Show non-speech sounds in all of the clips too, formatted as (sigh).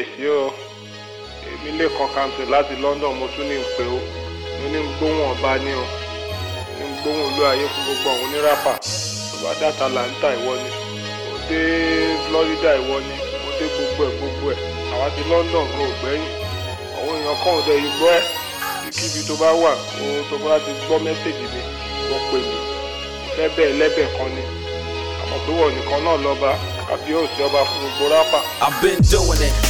kábíyèsí o. Èmi lè kan kamsi láti London mo tún ní ń pè ó. Mo ní ń gbóhùn ọba ní o. Ní ń gbóhùn olú ayé fún gbogbo àwọn oníràpà. Bá dé Atlanta ìwọ ni. Mo dé Florida ìwọ ni. Mo dé gbogbo ẹ̀ gbogbo ẹ̀. Àwa ti London kò gbẹ́yìn. Àwọn èèyàn kan ò dẹ̀ yìí gbọ́ ẹ̀. Tó bá wà kó tó bá ti gbọ́ mẹ́sẹ̀gì mi kó pè mí. Fẹ́ bẹ́ẹ̀ kan ni. Àmọ́ pé wọ́n nìkan náà lọ́ba àbí òsì ọba fún gbogbo rápà. I've been doing it.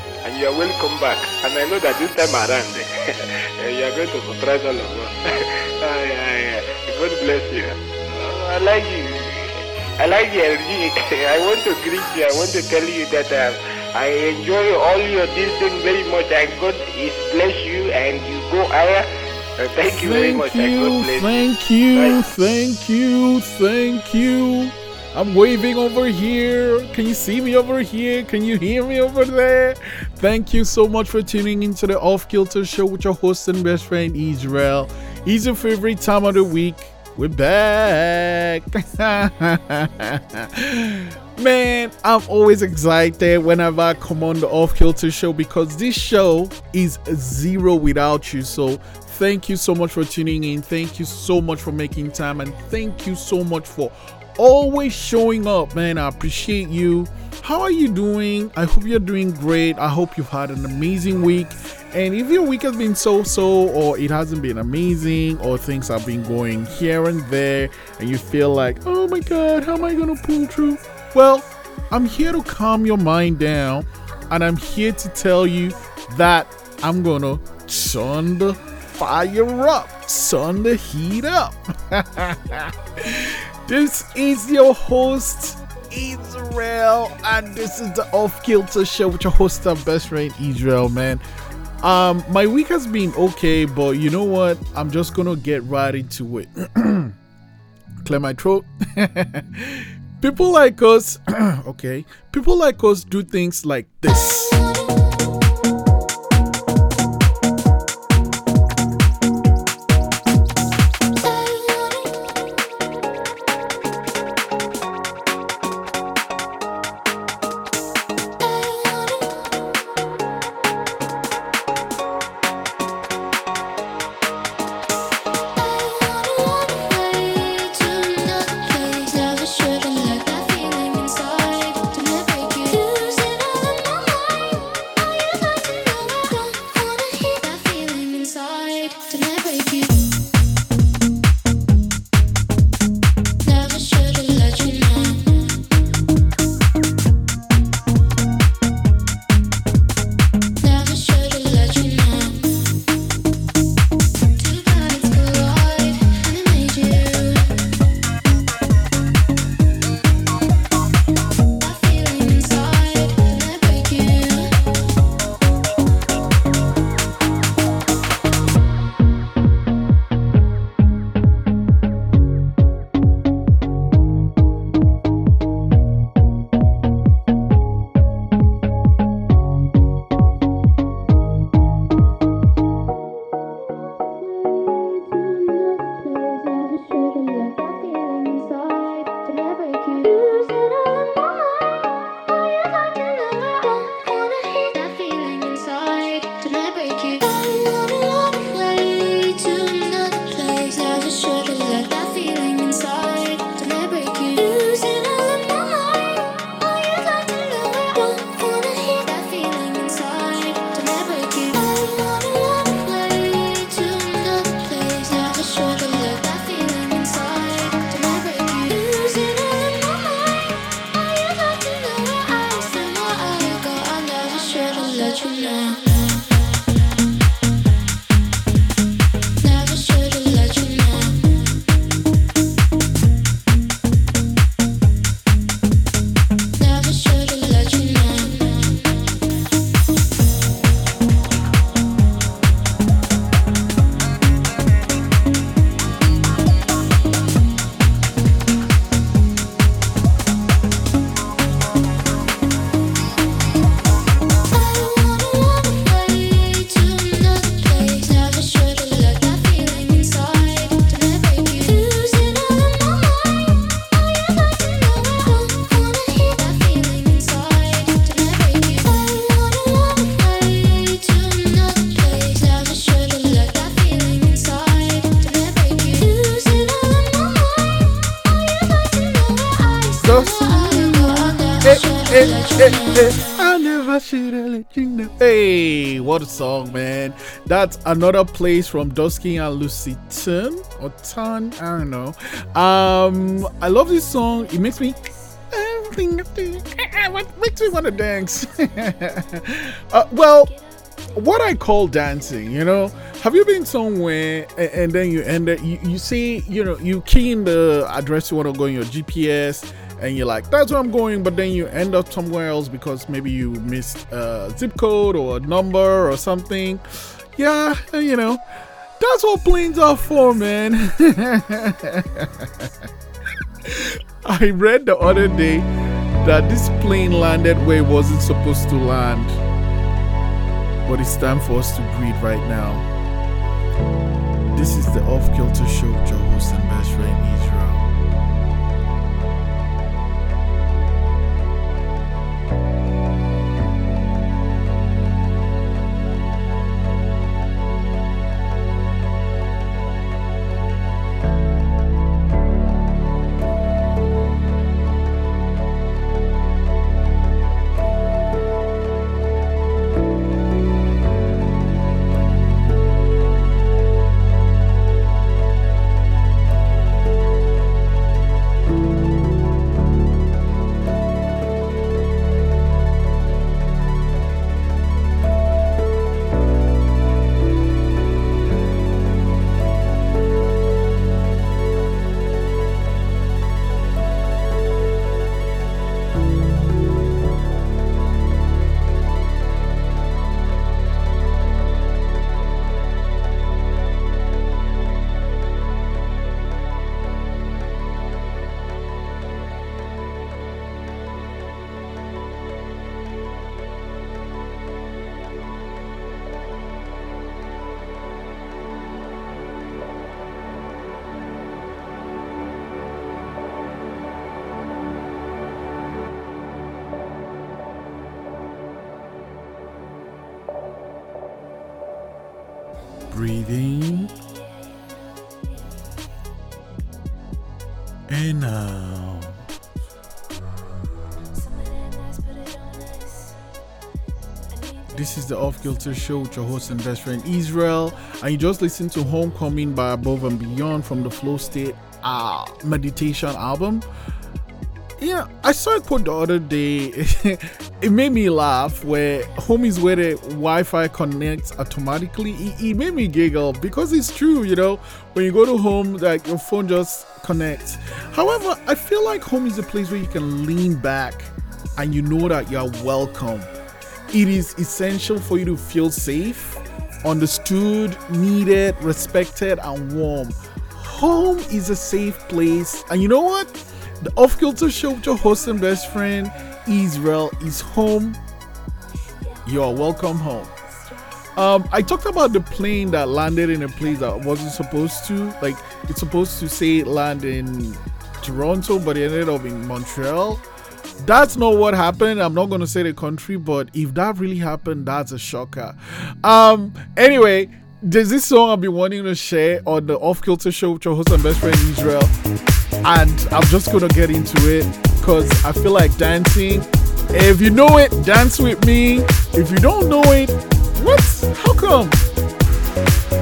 and you are welcome back. And I know that this time around, (laughs) you are going to surprise all of us. (laughs) yeah, yeah. God bless you. I like you. I like your (laughs) I want to greet you. I want to tell you that uh, I enjoy all your this thing very much. And God is bless you and you go higher. Uh, thank you thank very much. You, thank you, you. thank you, thank you. I'm waving over here. Can you see me over here? Can you hear me over there? Thank you so much for tuning into the Off Kilter Show with your host and best friend Israel. It's your favorite time of the week. We're back. (laughs) Man, I'm always excited whenever I come on the Off Kilter Show because this show is zero without you. So thank you so much for tuning in. Thank you so much for making time. And thank you so much for always showing up, man. I appreciate you. How are you doing? I hope you're doing great. I hope you've had an amazing week. And if your week has been so so, or it hasn't been amazing, or things have been going here and there, and you feel like, oh my god, how am I gonna pull through? Well, I'm here to calm your mind down, and I'm here to tell you that I'm gonna turn the fire up, turn the heat up. (laughs) This is your host, Israel, and this is the Off Kilter Show with your host and best friend Israel, man. Um, my week has been okay, but you know what? I'm just gonna get right into it. (clears throat) Clear my throat. (laughs) people like us, (clears throat) okay, people like us do things like this. Another place from Dusky and Lucy Turn or Turn. I don't know. Um, I love this song. It makes me what makes me want to dance? (laughs) uh, well, what I call dancing, you know, have you been somewhere and, and then you end up, you, you see, you know, you key in the address you want to go in your GPS and you're like, that's where I'm going, but then you end up somewhere else because maybe you missed a zip code or a number or something. Yeah, you know, that's what planes are for, man. (laughs) I read the other day that this plane landed where it wasn't supposed to land. But it's time for us to breathe right now. This is the Off Kilter Show, your breathing and out. This is the Off Kilter Show with your host and best friend Israel, and you just listened to Homecoming by Above and Beyond from the Flow State uh, Meditation album. Yeah, I saw it put the other day. (laughs) it made me laugh where home is where the Wi-Fi connects automatically. It, it, made me giggle because it's true, you know. When you go to home, like your phone just connects. However, I feel like home is a place where you can lean back and you know that you're welcome. It is essential for you to feel safe, understood, needed, respected, and warm. Home is a safe place, and you know what? The Off Kilter Show with your host and best friend Israel is home. You are welcome home. Um, I talked about the plane that landed in a place that wasn't supposed to. Like it's supposed to say land in Toronto, but it ended up in Montreal. That's not what happened. I'm not gonna say the country, but if that really happened, that's a shocker. Um, anyway, there's this song I've been wanting to share on the Off Kilter Show with your host and best friend Israel and I'm just gonna get into it because I feel like dancing. If you know it, dance with me. If you don't know it, what? How come?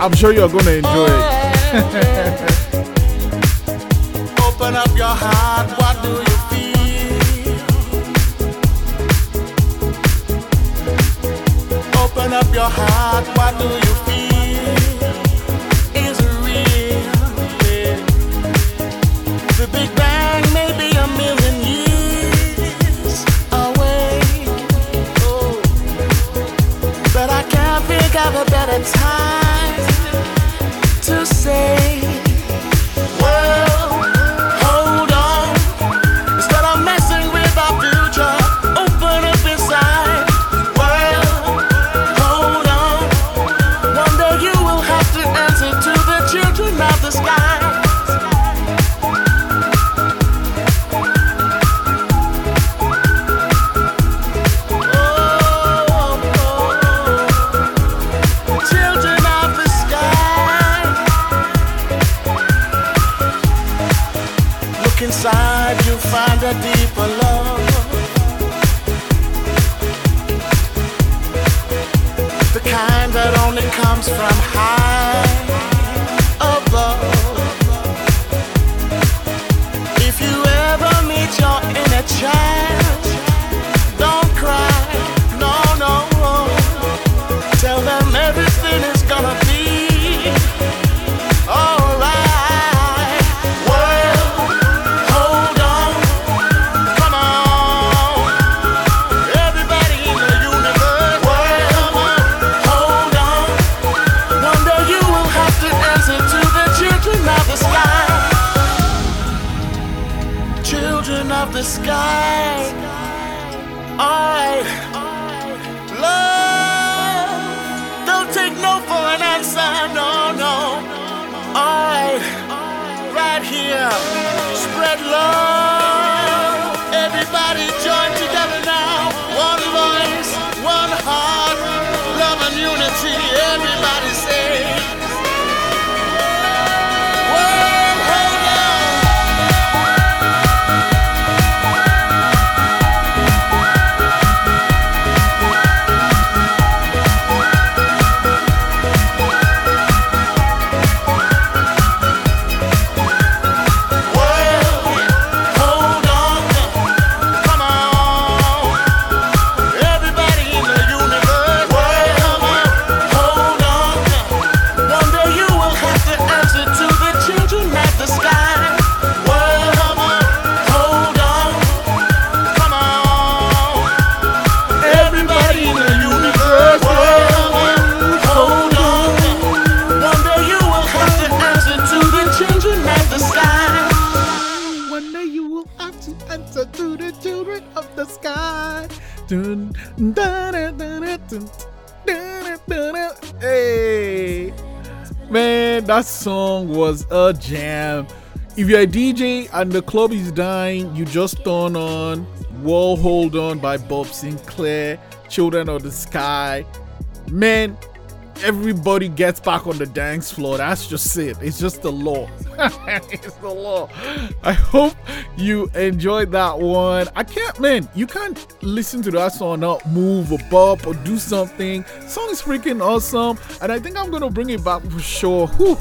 I'm sure you're gonna enjoy it. (laughs) Open up your heart, what do you feel? Open up your heart, what do you feel? Time to say, was a jam. If you're a DJ and the club is dying, you just turn on World Hold On by Bob Sinclair, Children of the Sky. Man, everybody gets back on the dance floor. That's just it. It's just the law. (laughs) it's the law. I hope you enjoyed that one. I can't, man. You can't listen to that song not move or bop or do something. Song is freaking awesome, and I think I'm gonna bring it back for sure. Whew.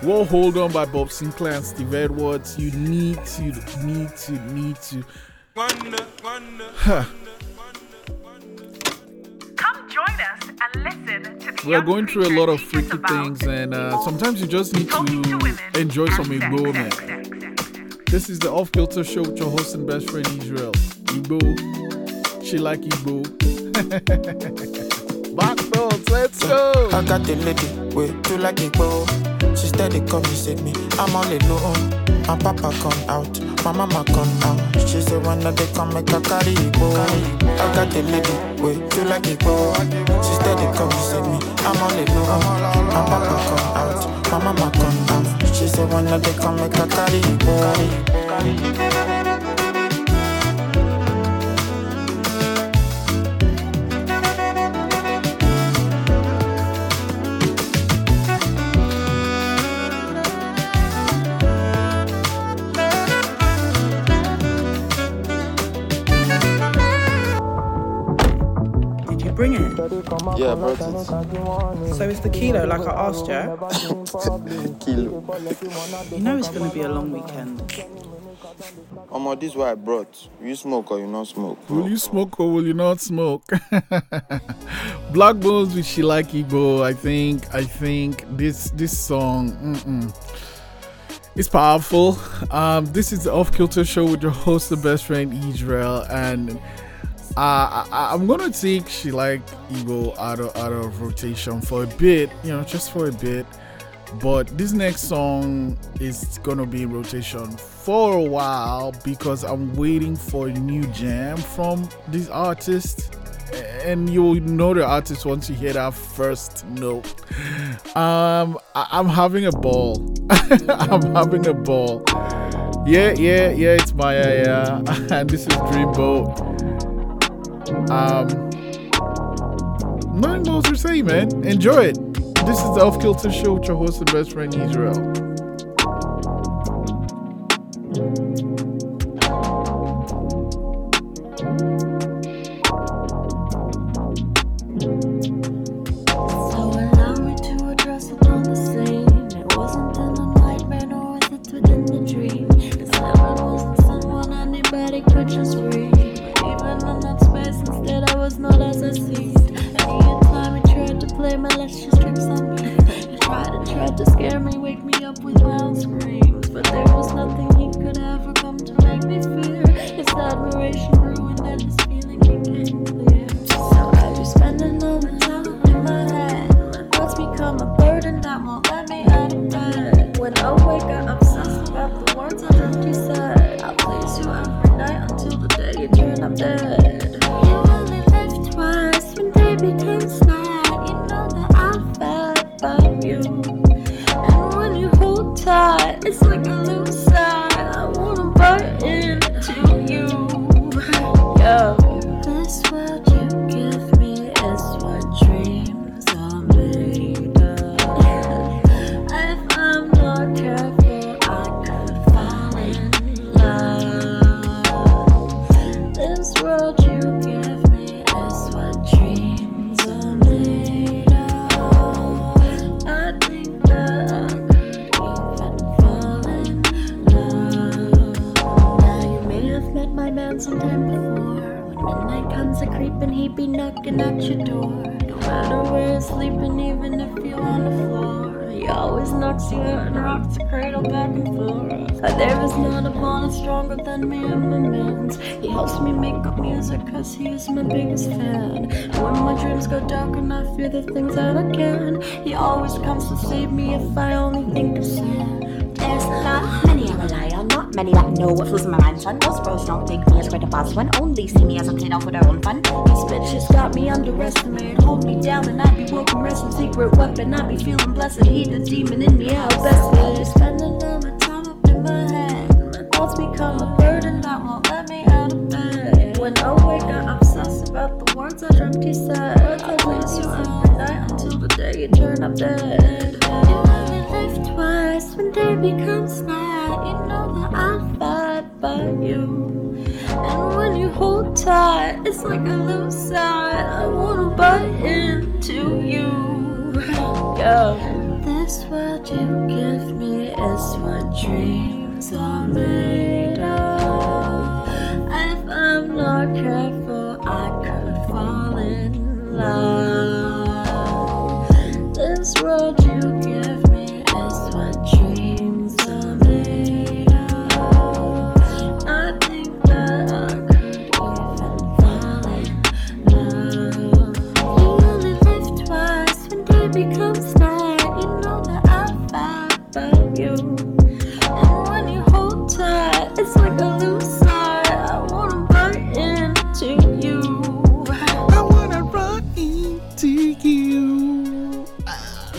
Well, hold on by Bob Sinclair and Steve Edwards. You need to, need to, need to. Come join us and listen to the We're going through a lot of teach freaky things, and uh, sometimes you just need to to enjoy some and sex, Igbo. This is the Off Kilter Show with your host and best friend Israel. Igbo. She like Igbo. (laughs) Back thoughts, let's go. I got the lady, wait, do like it, bro. She steady come and save me. I'm all alone. My papa come out, my mama come out. She say when they come make a carry bro. I got the lady, wait, do like it, bro. She steady come and save me. I'm all alone. My papa come out, my mama come out. She say when they come make a carry bro. Yeah, I brought it. So it's the kilo, like I asked you. (laughs) Kilo. You know it's going to be a long weekend. Omo, this is what I brought. You smoke or you not smoke? Will you smoke or will you not smoke? (laughs) Blaqbonez with She Like Igbo. I think, I think this this song mm-mm, is powerful. Um, this is the Off Kilter Show with your host, the best friend Israel, and uh, I, I'm gonna take She Like Igbo out of out of rotation for a bit, you know, just for a bit. But this next song is gonna be in rotation for a while because I'm waiting for a new jam from this artist. And you'll know the artist once you hear that first note. Um, I- I'm having a ball. (laughs) I'm having a ball. Yeah, yeah, yeah, it's Maya, yeah. (laughs) And this is Dreamboat. Um, nothing else to say, man. Enjoy it. This is the Off Kilter Show with your host and best friend Israel. To scare me, wake me up with loud screams. But there cause he is my biggest fan. And when my dreams go dark and I fear the things that I can, he always comes to save me if I only think of sand. There's not uh, many I rely on, not many that know what flows in my mind, son. Most bros don't take me as quite a boss one, only see me as a kid off with their own fun. These bitches got me underestimated, hold me down and I be woken, resting secret weapon. I be feeling blessed, he the demon in me, I'll best You know that I'll fight by you. And when you hold tight, it's like a loose side. I wanna bite into you. Yo. This world you give me is what dreams are made of. If I'm not careful,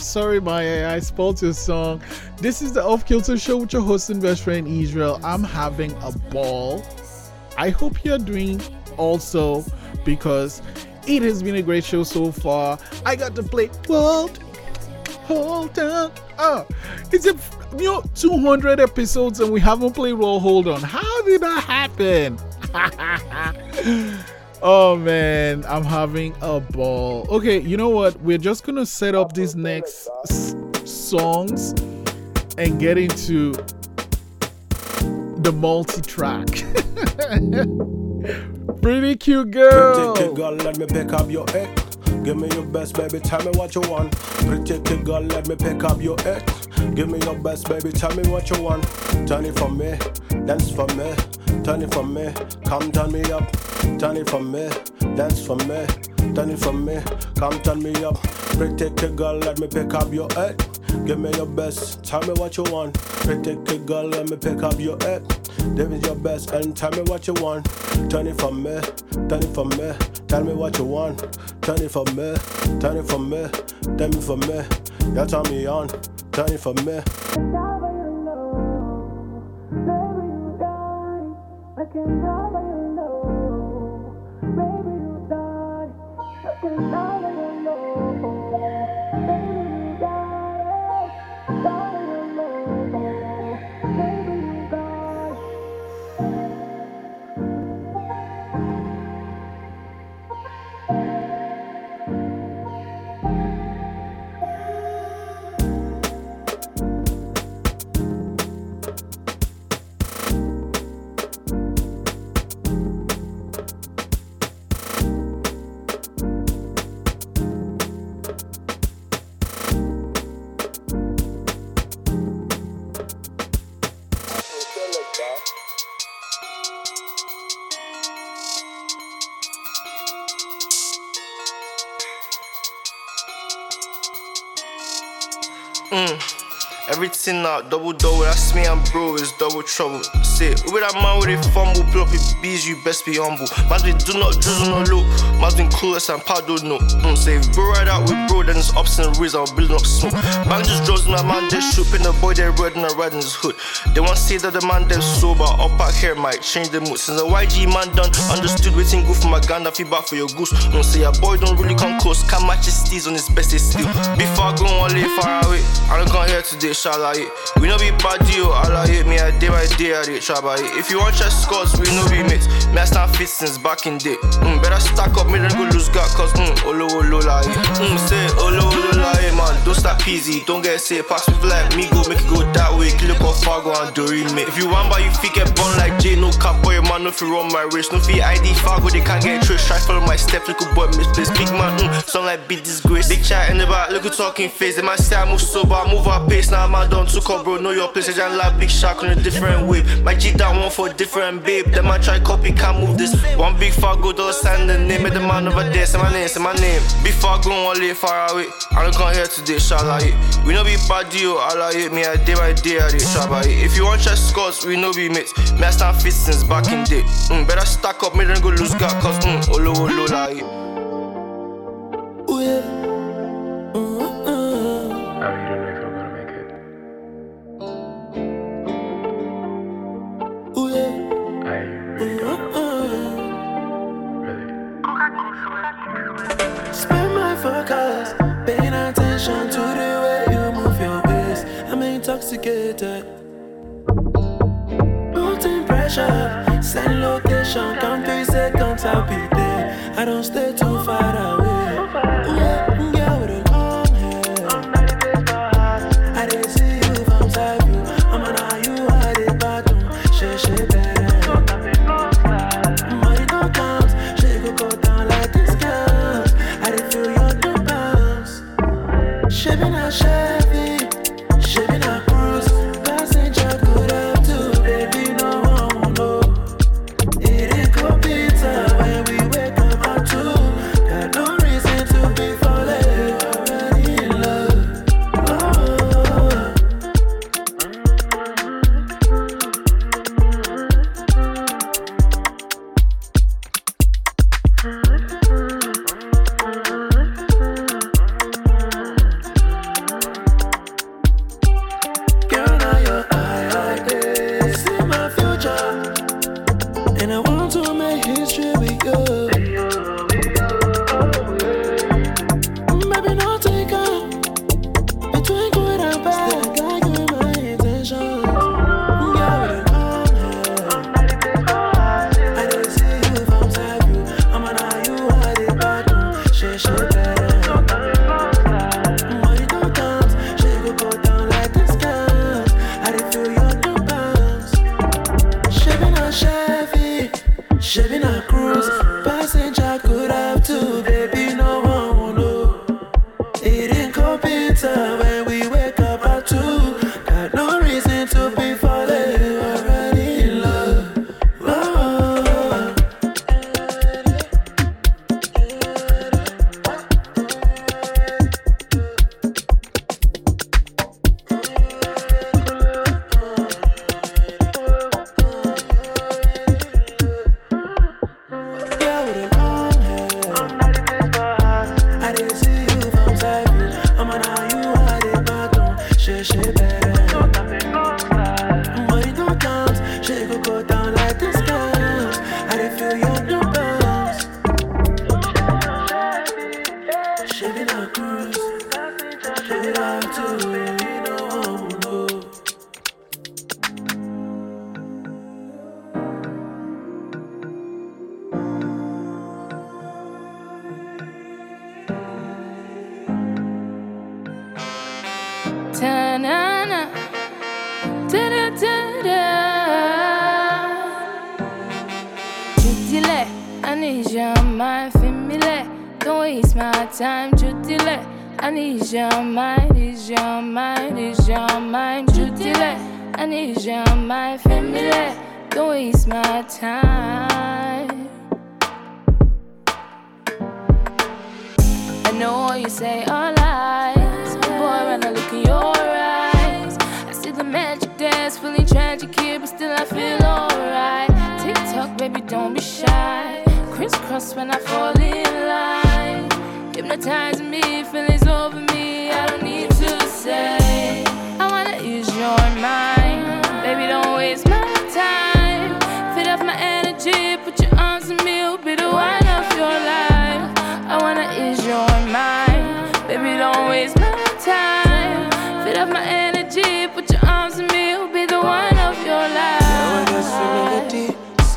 sorry, Maya, I spoiled your song. This is the Off Kilter Show with your host and best friend Israel. I'm having a ball. I hope you're doing also because it has been a great show so far. I got to play Hold, Hold on. Oh, ah, it's a you know 200 episodes and we haven't played World Hold On. How did that happen? (laughs) Oh man, I'm having a ball. Okay, you know what? We're just gonna set up these next s- songs and get into the multi-track. (laughs) Pretty cute girl. Pretty girl, let me pick up your. Give me your best, baby. Tell me what you want. Pretty girl, let me pick up your head. Give me your best, baby. Tell me what you want. Turn it for me, dance for me. Turn it for me, come turn me up. Turn it for me, dance for me. Turn it for me, come turn me up. Pretty girl, let me pick up your head. Give me your best, tell me what you want. Pretty girl, let me pick up your head. Give me your best and tell me what you want. Turn it for me, turn it for me. Tell me what you want. Turn it for me, turn it for me. Tell me for me. Y'all turn me on. Turn it for me. Everything out, double double, that's me and bro, it's double trouble. Say, with that man with a fumble, up his bees, you best be humble. Man, we do not drizzle no low. Man, been clueless and paddle no. Mm, say, if bro ride out with bro, then it's ups and rears, I'll build up smoke. Man just draws in that man, they shoot in the boy, they I ride in his hood. They want to say that the man, they sober, up out here might change the mood. Since the YG man done, understood waiting good for my gun, I feel back for your goose. Don't say, a boy don't really come close, can't match his steez on his best, they steal. Before I go on, lay far away, I don't come here today, shall I? We know be bad deal, I like it. Me, I day by day, I did try by it. If you want chess scores, we know we mates. Me, I stand fit since back in day. Mm, better stack up, me then go lose gut, cause mm, olo olo like Mm, say olo olo like man. Don't stop peasy, don't get say pass with like me, go make it go that way. Kill up Fargo and Dory, mate. If you want, but you feet get bun like J, no cap boy, man. No fi run my race, no fi ID Fargo, they can't get trace. Try follow my steps, little boy, misplace. Big man, mm, sound like big disgrace. Big chat in the back, look at talking face. They might say I move sober, I move up pace. Now man done took up, bro. Know your place, I like big shark on a different wave. My G down one for a different babe. Then I try copy, can't move this. One big Fargo, dollar sign the name of the man over there. Say my name, say my name. Big Fargo, one lay far away. I don't come here today, shall I it? We know be bad deal, I like it. Me, I day by day, I did try by it. If you want chess scores, we know be mates. Me, I stand fit since back in day. Mm, better stack up, me then go lose gut, cause mm, olo olo like it. Ooh, yeah. Ooh, attention to the way you move your waist. I'm intoxicated. Putting pressure, send location, count three seconds, I'll be there. I don't stay too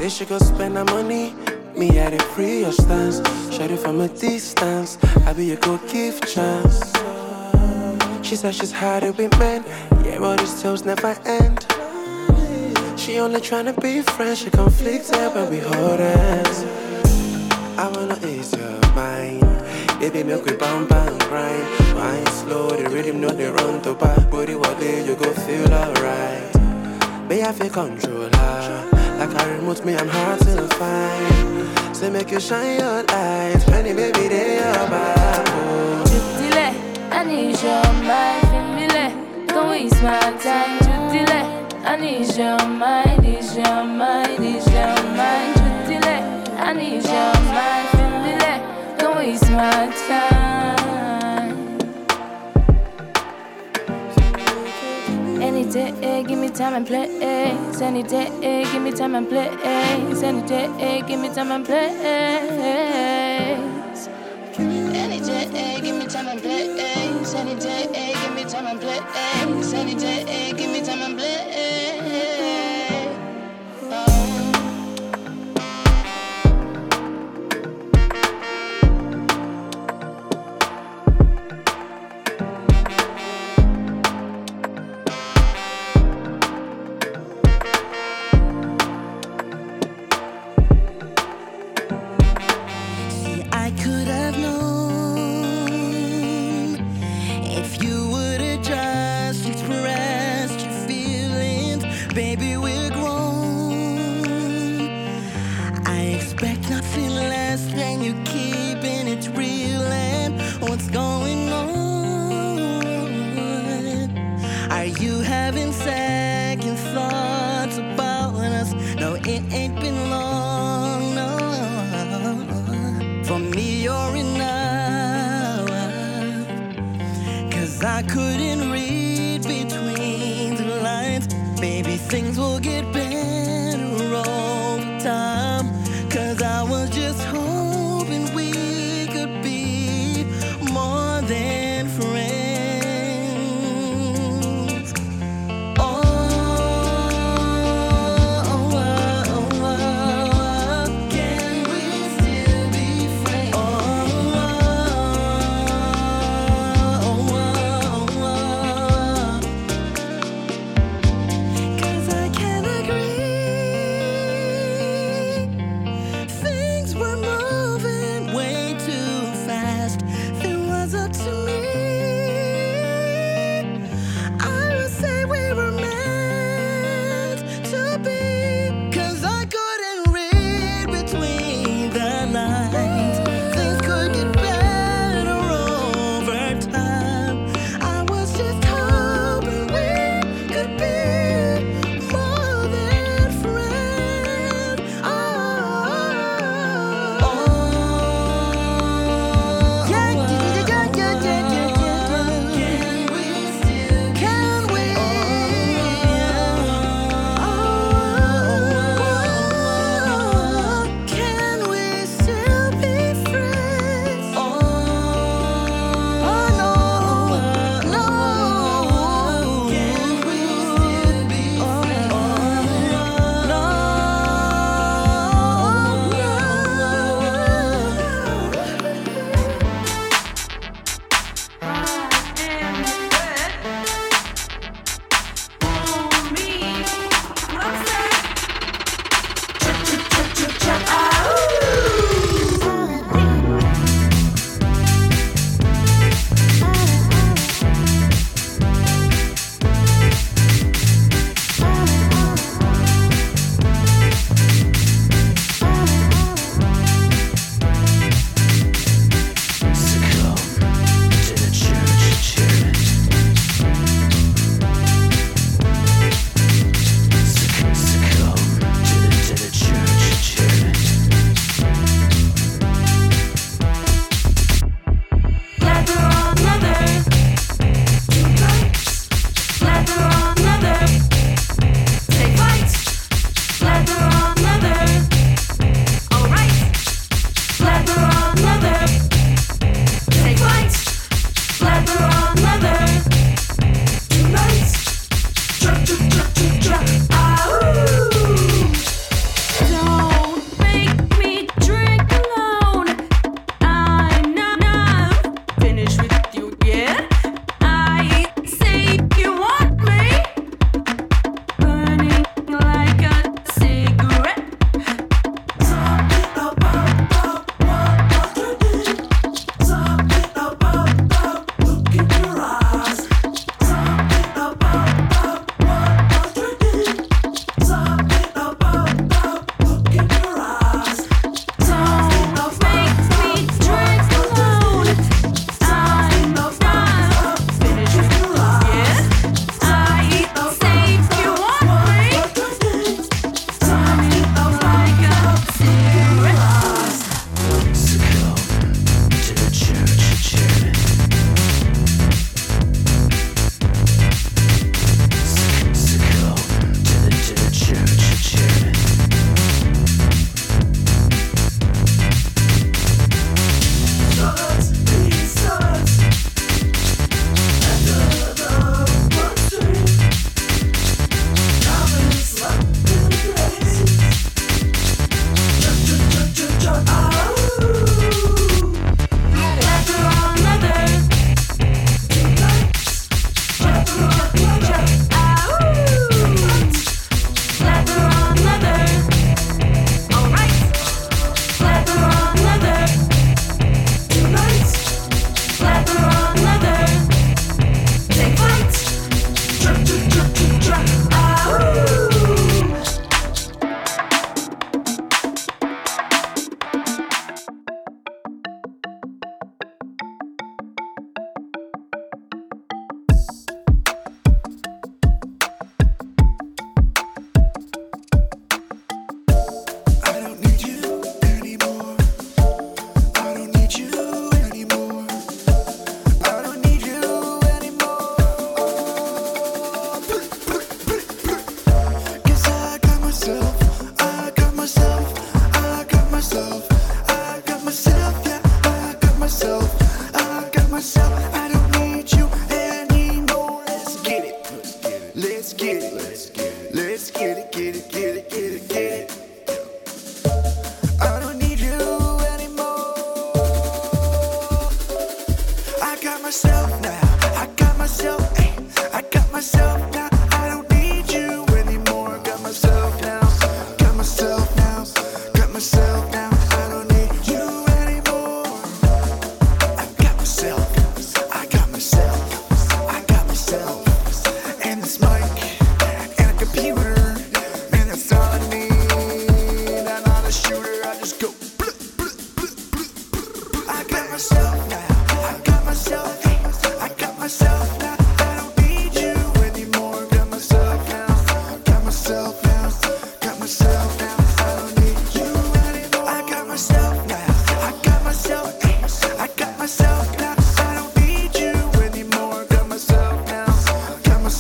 Say she go spend her money. Me had it free your stance. Shot it from a distance. I be a good gift chance. She said she's had it with men. Yeah, but these tales never end. She only tryna be friends. She conflicted when we hold hands. I wanna ease your mind. Baby, milk with bam bam grind. Wine slow, the rhythm know they run to back. Booty what day you go feel alright. May I feel controller. I remote me, I'm hard to find. So make you shine your light. Penny baby, they are back. Delay, I need your mind, family. Don't waste my time to delay. I need your mind, need your mind, need your mind delay. I need your mind, family. Don't waste my time. Day, give me time and play. Any day, give me time and play. Any day, give me time and play. Any day, give me time and play. Any day, give me time and play.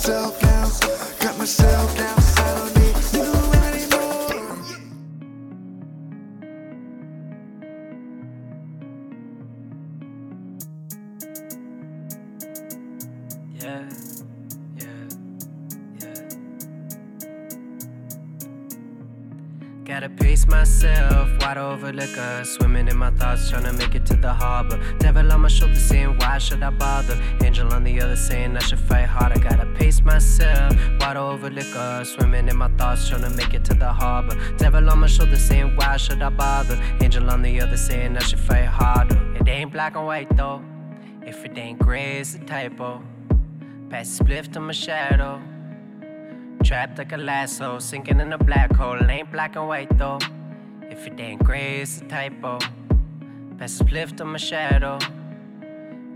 Myself now. Got myself now. Myself, wide over liquor. Swimming in my thoughts, trying to make it to the harbor. Devil on my shoulder saying, Why should I bother? Angel on the other saying, I should fight harder. I gotta pace myself, wide over liquor. Swimming in my thoughts, trying to make it to the harbor. Devil on my shoulder saying, Why should I bother? Angel on the other saying, I should fight harder. It ain't black and white though. If it ain't gray, it's a typo. Pass spliff to my shadow. Trapped like a lasso, sinking in a black hole. It ain't black and white though. If it ain't gray, it's a typo. The spliff to my shadow.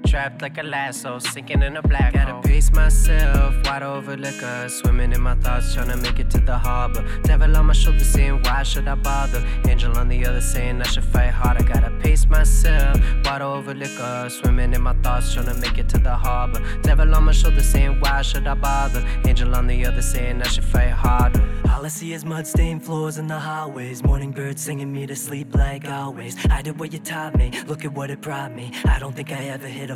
Trapped like a lasso, sinking in a black Gotta hole. pace myself, wide over liquor. Swimming in my thoughts, trying to make it to the harbor. Devil on my shoulder saying, Why should I bother? Angel on the other saying, I should fight harder. Gotta pace myself, wide over liquor. Swimming in my thoughts, trying to make it to the harbor. Devil on my shoulder saying, Why should I bother? Angel on the other saying, I should fight harder. All I see is mud stained floors in the hallways. Morning birds singing me to sleep like always. I did what you taught me, look at what it brought me. I don't think I ever hit a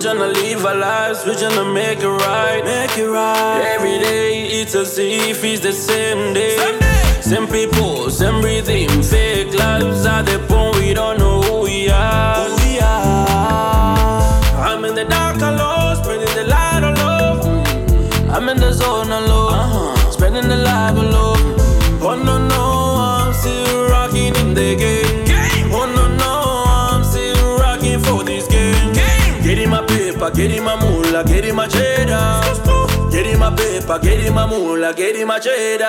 Tryna live our lives, we're tryna make it right. Make it right. Every day it's as if it's the same day. Same people, same breathing, fake lives at the point we don't know who we are. Who we are. I'm in the dark alone, spreading the light of love. Mm. I'm in the zone alone, spending the life alone. Oh no no, I'm still rocking in the game. Moolah, getting my Get Getting my paper, getting my moolah, getting my cheddar.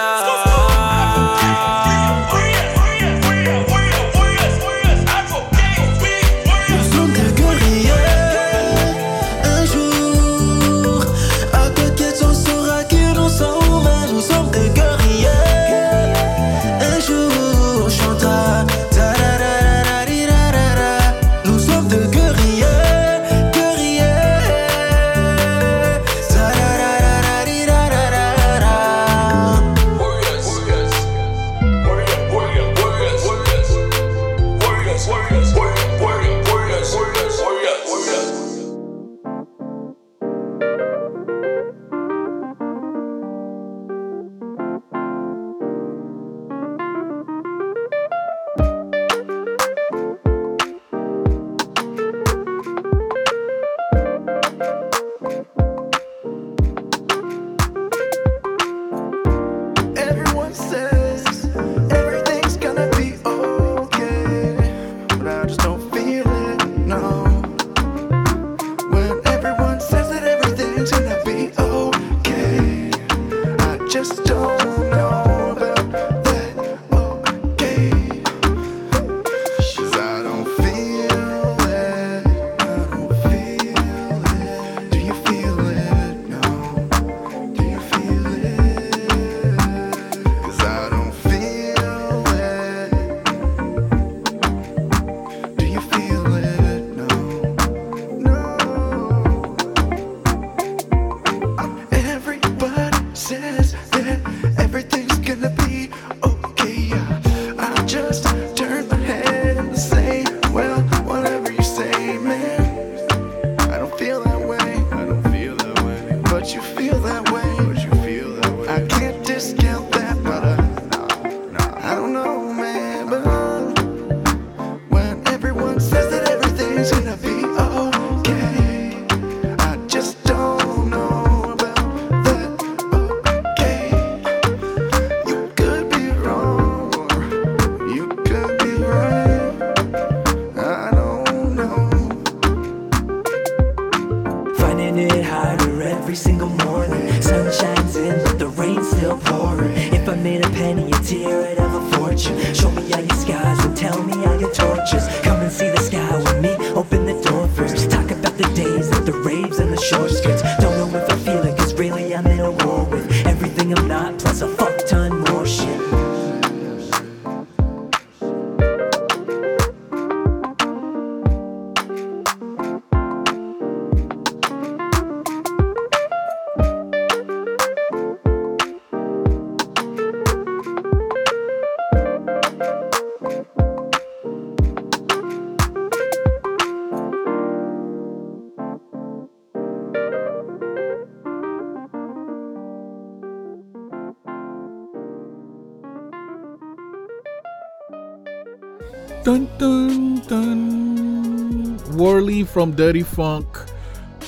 from Dirty Phunk,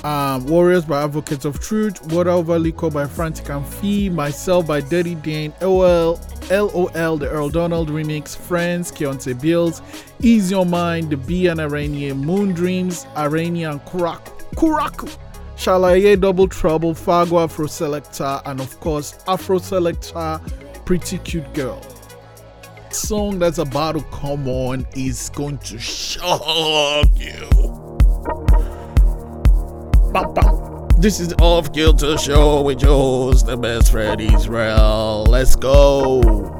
um, Warriors by Advocates of Truth, Water Over Liquor by Frantik and Phee, Myself by Dirty Dane, LOL, LOL, the Earl Donald remix, Friends, Keonte Beals, Ease Your Mind, The B and Arenye, Moon Dreams, Arenye, Kuraaku, Kuraaku, Shalaye Double Trouble, F$rgo Afro Selector, and of course, AfroSelecta, Pretty Cute Girl. Song that's about to come on is going to shock you. This is off kilter show with Joe's the best friend Israel. Let's go.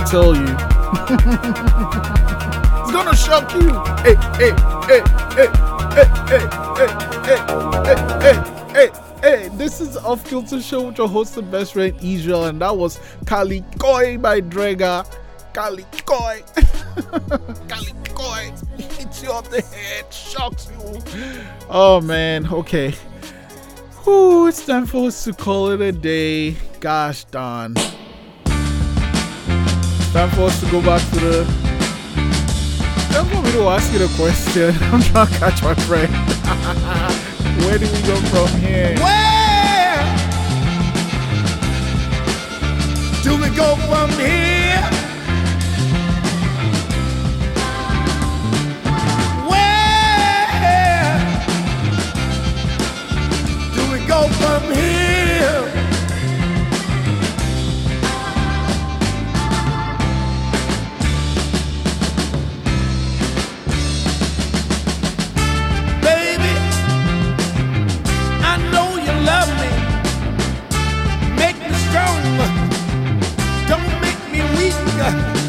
Not tell you? it's gonna shock you. Hey, hey, hey, hey, hey, hey, hey, hey, hey, hey. This is Off Kilter Show with your host and best friend Israel, and that was Kali Koi by Drega. Kali Koi. Kali Koi. Hits you off the head, shocks you. Oh man, okay. Whew, it's time for us to call it a day. Gosh darn. Time for us to go back to the. Time for me to ask you the question. I'm trying to catch my friend. (laughs) Where do we go from here? Where do we go from here? Where do we go from here? Hallelujah.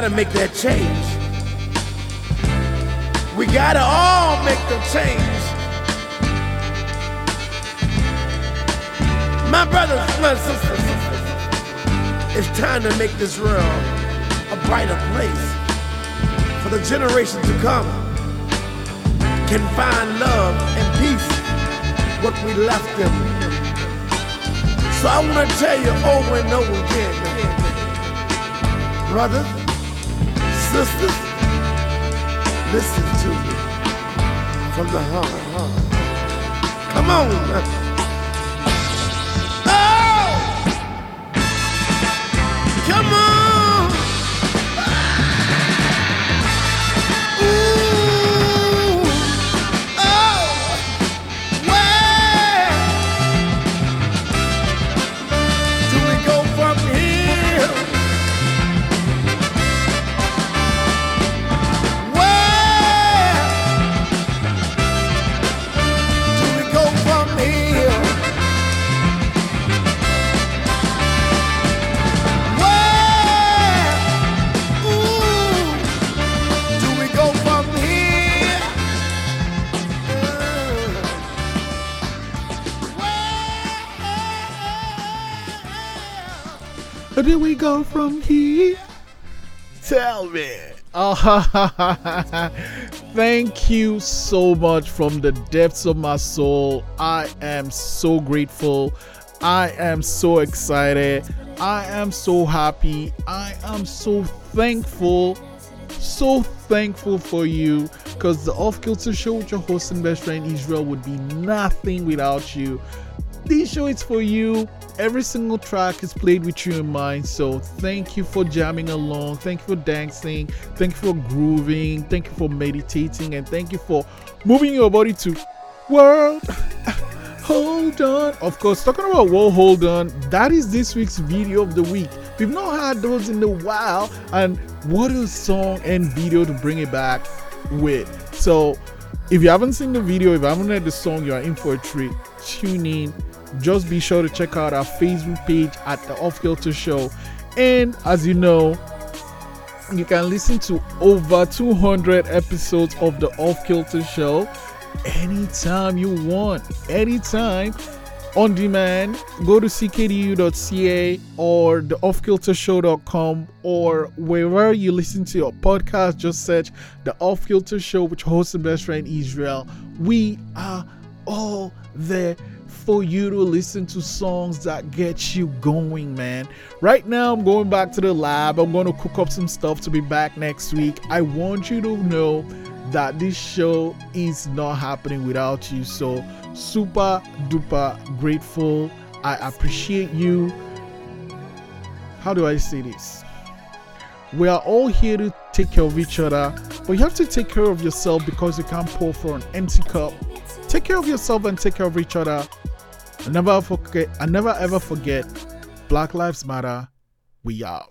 Gotta make that change. We gotta all make the change. My brothers, my sisters, it's time to make this world a brighter place for the generation to come. Can find love and peace what we left them. So I want to tell you over and over again, brothers, sisters, listen to me from the heart. Come on. (laughs) Thank you so much from the depths of my soul. I am so grateful. I am so excited. I am so happy. I am so thankful. So thankful for you because the Off Kilter Show with your host and best friend Israel would be nothing without you. This show is for you. Every single track is played with you in mind. So thank you for jamming along. Thank you for dancing. Thank you for grooving. Thank you for meditating. And thank you for moving your body to world. (laughs) Hold on. Of course, talking about World Hold On, that is this week's video of the week. We've not had those in a while, and what a song and video to bring it back with. So, if you haven't seen the video, if you haven't heard the song, you are in for a treat. Tune in. Just be sure to check out our Facebook page at the Off Kilter Show. And as you know, you can listen to over 200 episodes of the Off Kilter Show anytime you want, anytime on demand. Go to ckdu.ca or the offkiltershow.com or wherever you listen to your podcast. Just search the Off Kilter Show, which hosts the best friend Israel. We are all there for you to listen to songs that get you going, man. Right now, I'm going back to the lab. I'm going to cook up some stuff to be back next week. I want you to know that this show is not happening without you. So, super duper grateful. I appreciate you. How do I say this? We are all here to take care of each other, but you have to take care of yourself because you can't pour for an empty cup. Take care of yourself and take care of each other. And never forget, and never ever forget, Black Lives Matter. We out.